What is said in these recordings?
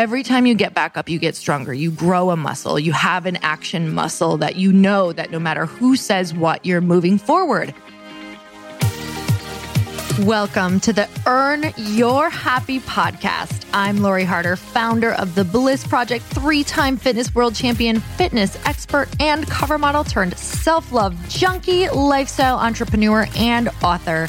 Every time you get back up, you get stronger. You grow a muscle. You have an action muscle that you know that no matter who says what, you're moving forward. Welcome to the Earn Your Happy podcast. I'm Lori Harder, founder of the Bliss Project, three time fitness world champion, fitness expert, and cover model turned self love junkie, lifestyle entrepreneur, and author.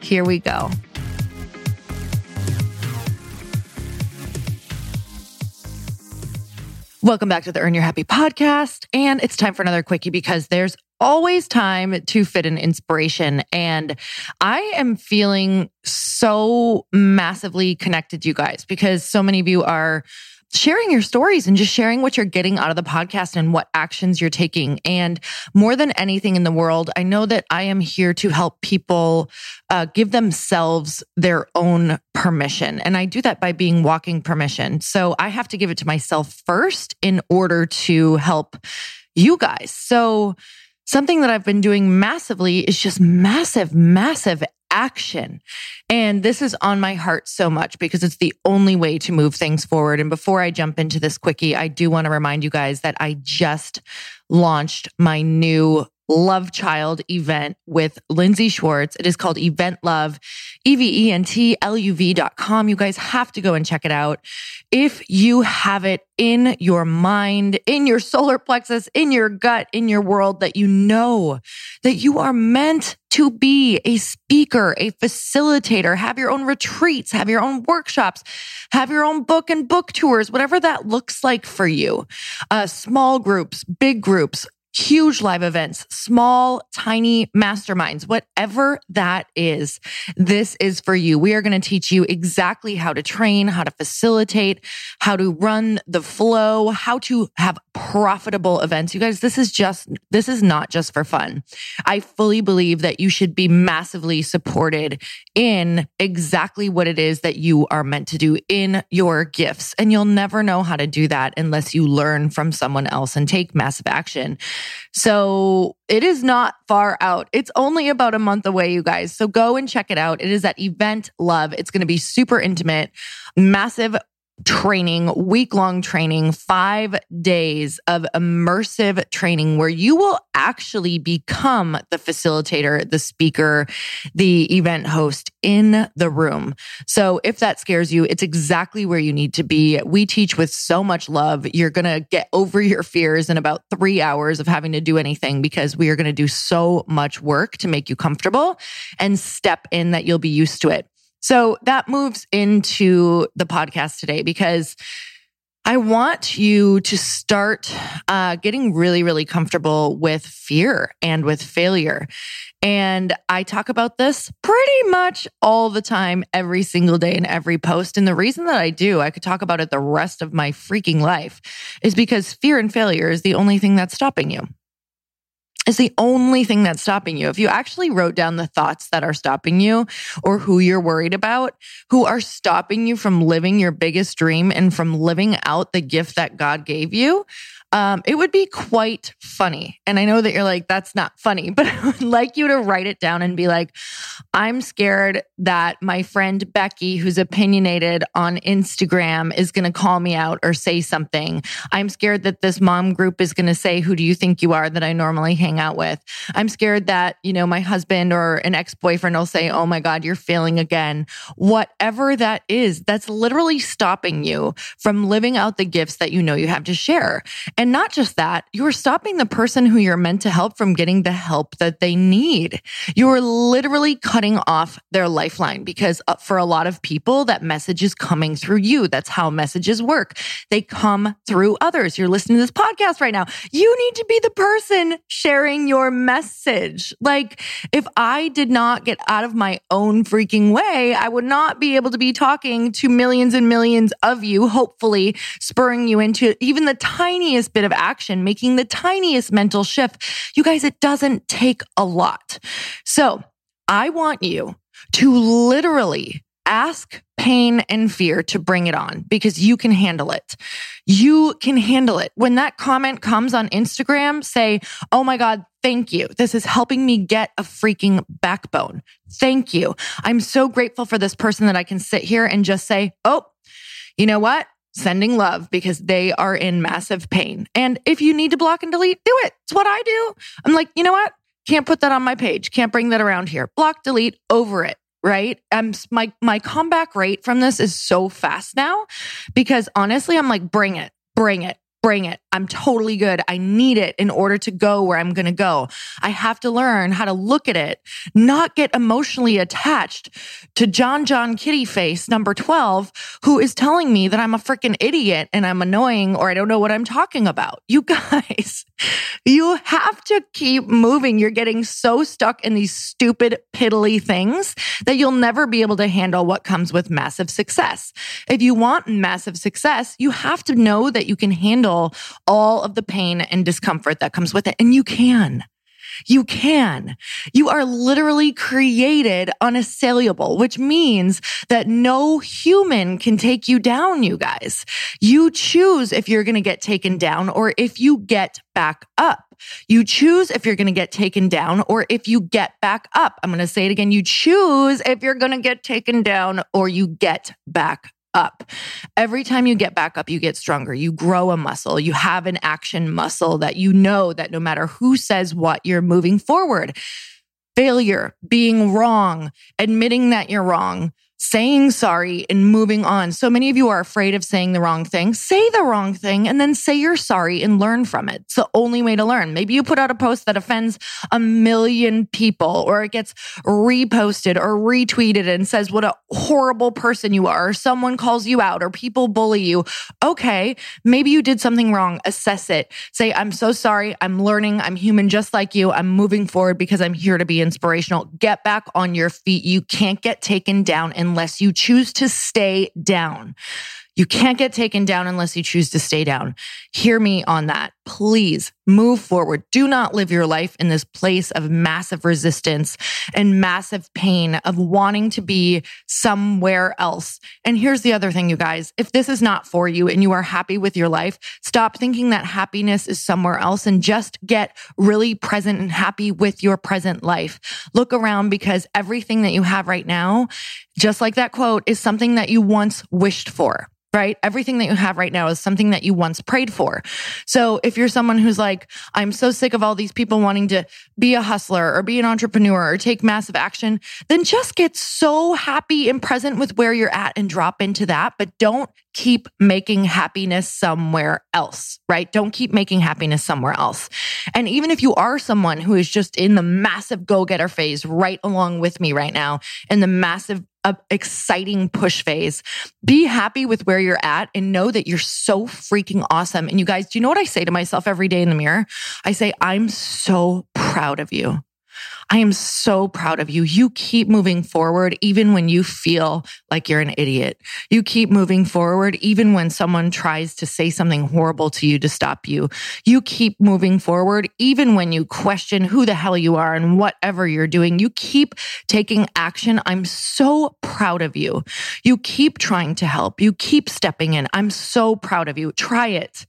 Here we go. Welcome back to the Earn Your Happy podcast. And it's time for another quickie because there's always time to fit in inspiration. And I am feeling so massively connected to you guys because so many of you are sharing your stories and just sharing what you're getting out of the podcast and what actions you're taking. And more than anything in the world, I know that I am here to help people uh, give themselves their own permission. And I do that by being walking permission. So I have to give it to myself first in order to help you guys. So something that I've been doing massively is just massive, massive action. And this is on my heart so much because it's the only way to move things forward. And before I jump into this quickie, I do want to remind you guys that I just launched my new love child event with Lindsay Schwartz. It is called Event Love, E V E N T L U V dot com. You guys have to go and check it out. If you have it in your mind, in your solar plexus, in your gut, in your world that you know that you are meant to be a speaker, a facilitator, have your own retreats, have your own workshops, have your own book and book tours, whatever that looks like for you. Uh, small groups, big groups, huge live events, small, tiny masterminds, whatever that is, this is for you. We are going to teach you exactly how to train, how to facilitate, how to run the flow, how to have profitable events. You guys, this is just, this is not just for fun. I fully believe that you should be massively supported in exactly what it is that you are meant to do in your gifts. And you'll never know how to do that unless you learn from someone else and take massive action. So it is not far out. It's only about a month away, you guys. So go and check it out. It is at Event Love. It's going to be super intimate, massive training, week long training, five days of immersive training where you will actually become the facilitator, the speaker, the event host in the room. So if that scares you, it's exactly where you need to be. We teach with so much love. You're going to get over your fears in about three hours of having to do anything because we are going to do so much work to make you comfortable and step in that you'll be used to it. So that moves into the podcast today because I want you to start uh, getting really, really comfortable with fear and with failure. And I talk about this pretty much all the time, every single day in every post. And the reason that I do, I could talk about it the rest of my freaking life, is because fear and failure is the only thing that's stopping you is the only thing that's stopping you. If you actually wrote down the thoughts that are stopping you or who you're worried about, who are stopping you from living your biggest dream and from living out the gift that God gave you, um, it would be quite funny. And I know that you're like, that's not funny, but I would like you to write it down and be like, I'm scared that my friend Becky, who's opinionated on Instagram, is going to call me out or say something. I'm scared that this mom group is going to say, Who do you think you are that I normally hang out with? I'm scared that, you know, my husband or an ex boyfriend will say, Oh my God, you're failing again. Whatever that is, that's literally stopping you from living out the gifts that you know you have to share. And not just that, you're stopping the person who you're meant to help from getting the help that they need. You're literally cutting off their lifeline because uh, for a lot of people, that message is coming through you. That's how messages work. They come through others. You're listening to this podcast right now. You need to be the person sharing your message. Like if I did not get out of my own freaking way, I would not be able to be talking to millions and millions of you, hopefully spurring you into even the tiniest bit of action, making the tiniest mental shift. You guys, it doesn't take a lot. So I want you to literally ask pain and fear to bring it on because you can handle it. You can handle it. When that comment comes on Instagram, say, Oh my God, thank you. This is helping me get a freaking backbone. Thank you. I'm so grateful for this person that I can sit here and just say, Oh, you know what? sending love because they are in massive pain. And if you need to block and delete, do it. It's what I do. I'm like, you know what? Can't put that on my page. Can't bring that around here. Block, delete, over it. Right. I'm my, my comeback rate from this is so fast now because honestly, I'm like, bring it, bring it bring it. I'm totally good. I need it in order to go where I'm going to go. I have to learn how to look at it, not get emotionally attached to John John Kitty Face number 12, who is telling me that I'm a freaking idiot and I'm annoying or I don't know what I'm talking about. You guys, you have to keep moving. You're getting so stuck in these stupid, piddly things that you'll never be able to handle what comes with massive success. If you want massive success, you have to know that you can handle all of the pain and discomfort that comes with it. And you can. You can. You are literally created unassailable, which means that no human can take you down, you guys. You choose if you're going to get taken down or if you get back up. You choose if you're going to get taken down or if you get back up. I'm going to say it again. You choose if you're going to get taken down or you get back up. Every time you get back up, you get stronger. You grow a muscle. You have an action muscle that you know that no matter who says what, you're moving forward. Failure, being wrong, admitting that you're wrong, saying sorry and moving on. So many of you are afraid of saying the wrong thing. Say the wrong thing and then say you're sorry and learn from it. It's the only way to learn. Maybe you put out a post that offends a million people or it gets reposted or retweeted and says what a horrible person you are or someone calls you out or people bully you. Okay, maybe you did something wrong. Assess it. Say, I'm so sorry. I'm learning. I'm human just like you. I'm moving forward because I'm here to be inspirational. Get back on your feet. You can't get taken down and unless you choose to stay down. You can't get taken down unless you choose to stay down. Hear me on that. Please move forward. Do not live your life in this place of massive resistance and massive pain of wanting to be somewhere else. And here's the other thing, you guys. If this is not for you and you are happy with your life, stop thinking that happiness is somewhere else and just get really present and happy with your present life. Look around because everything that you have right now, just like that quote, is something that you once wished for right? Everything that you have right now is something that you once prayed for. So if you're someone who's like, I'm so sick of all these people wanting to be a hustler or be an entrepreneur or take massive action, then just get so happy and present with where you're at and drop into that. But don't keep making happiness somewhere else, right? Don't keep making happiness somewhere else. And even if you are someone who is just in the massive go getter phase right along with me right now, in the massive a exciting push phase. Be happy with where you're at and know that you're so freaking awesome. And you guys, do you know what I say to myself every day in the mirror? I say, I'm so proud of you. I am so proud of you. You keep moving forward, even when you feel like you're an idiot. You keep moving forward, even when someone tries to say something horrible to you to stop you. You keep moving forward, even when you question who the hell you are and whatever you're doing. You keep taking action. I'm so proud of you. You keep trying to help. You keep stepping in. I'm so proud of you. Try it.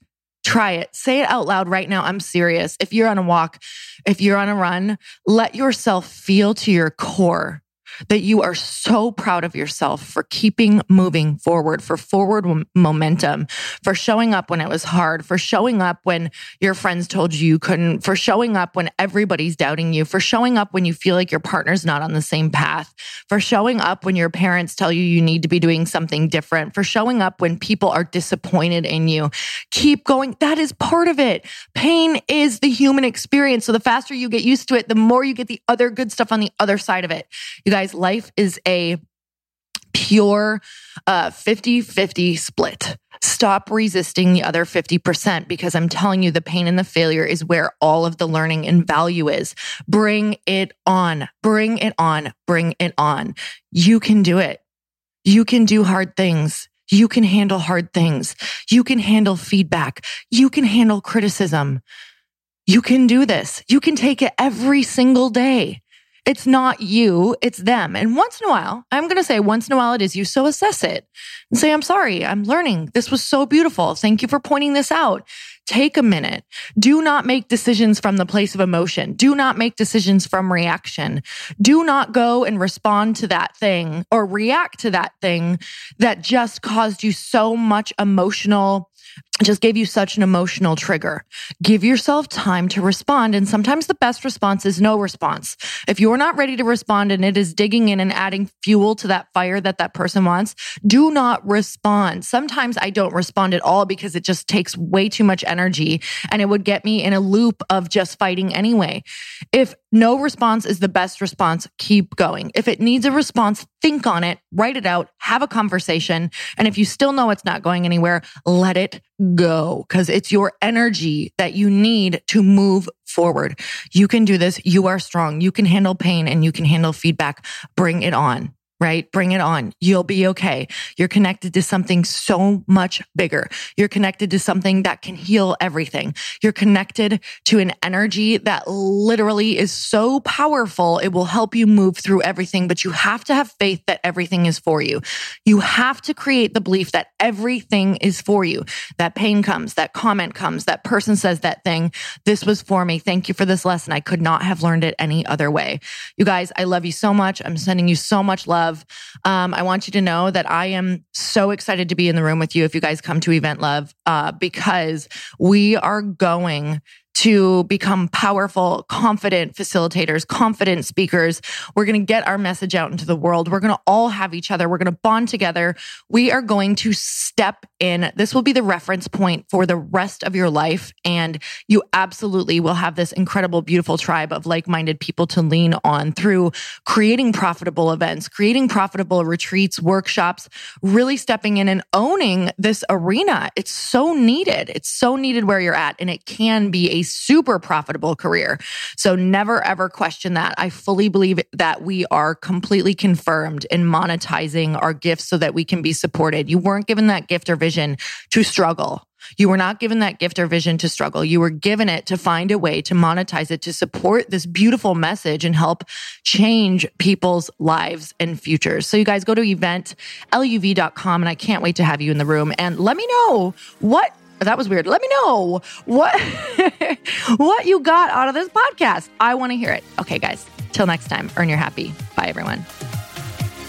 Try it. Say it out loud right now. I'm serious. If you're on a walk, if you're on a run, let yourself feel to your core that you are so proud of yourself for keeping moving forward, for forward momentum, for showing up when it was hard, for showing up when your friends told you you couldn't, for showing up when everybody's doubting you, for showing up when you feel like your partner's not on the same path, for showing up when your parents tell you you need to be doing something different, for showing up when people are disappointed in you. Keep going. That is part of it. Pain is the human experience. So the faster you get used to it, the more you get the other good stuff on the other side of it. You guys, life is a pure uh, 50 50 split. Stop resisting the other 50% because I'm telling you, the pain and the failure is where all of the learning and value is. Bring it on, bring it on, bring it on. You can do it. You can do hard things. You can handle hard things. You can handle feedback. You can handle criticism. You can do this. You can take it every single day. It's not you, it's them. And once in a while, I'm going to say once in a while it is you. So assess it and say, I'm sorry, I'm learning. This was so beautiful. Thank you for pointing this out. Take a minute. Do not make decisions from the place of emotion. Do not make decisions from reaction. Do not go and respond to that thing or react to that thing that just caused you so much emotional just gave you such an emotional trigger. Give yourself time to respond. And sometimes the best response is no response. If you're not ready to respond and it is digging in and adding fuel to that fire that that person wants, do not respond. Sometimes I don't respond at all because it just takes way too much energy and it would get me in a loop of just fighting anyway. If no response is the best response, keep going. If it needs a response, think on it, write it out, have a conversation. And if you still know it's not going anywhere, let it go because it's your energy that you need to move forward. You can do this. You are strong. You can handle pain and you can handle feedback. Bring it on right? Bring it on. You'll be okay. You're connected to something so much bigger. You're connected to something that can heal everything. You're connected to an energy that literally is so powerful. It will help you move through everything, but you have to have faith that everything is for you. You have to create the belief that everything is for you. That pain comes, that comment comes, that person says that thing. This was for me. Thank you for this lesson. I could not have learned it any other way. You guys, I love you so much. I'm sending you so much love Love. Um, I want you to know that I am so excited to be in the room with you if you guys come to Event Love, uh, because we are going to become powerful, confident facilitators, confident speakers. We're going to get our message out into the world. We're going to all have each other. We're going to bond together. We are going to step in. This will be the reference point for the rest of your life. And you absolutely will have this incredible, beautiful tribe of like minded people to lean on through creating profitable events, creating profitable retreats, workshops, really stepping in and owning this arena. It's so needed. It's so needed where you're at. And it can be a super profitable career. So never ever question that. I fully believe that we are completely confirmed in monetizing our gifts so that we can be supported. You weren't given that gift or vision to struggle. You were not given that gift or vision to struggle. You were given it to find a way to monetize it, to support this beautiful message and help change people's lives and futures. So you guys go to eventluv.com and I can't wait to have you in the room and let me know what that was weird. Let me know what what you got out of this podcast. I want to hear it. Okay, guys. Till next time, earn your happy. Bye everyone.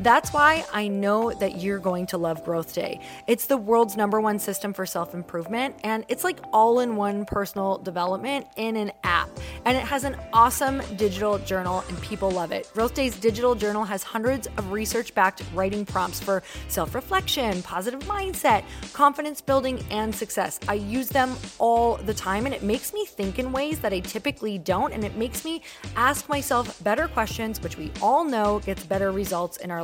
That's why I know that you're going to love Growth Day. It's the world's number one system for self improvement, and it's like all in one personal development in an app. And it has an awesome digital journal, and people love it. Growth Day's digital journal has hundreds of research backed writing prompts for self reflection, positive mindset, confidence building, and success. I use them all the time, and it makes me think in ways that I typically don't, and it makes me ask myself better questions, which we all know gets better results in our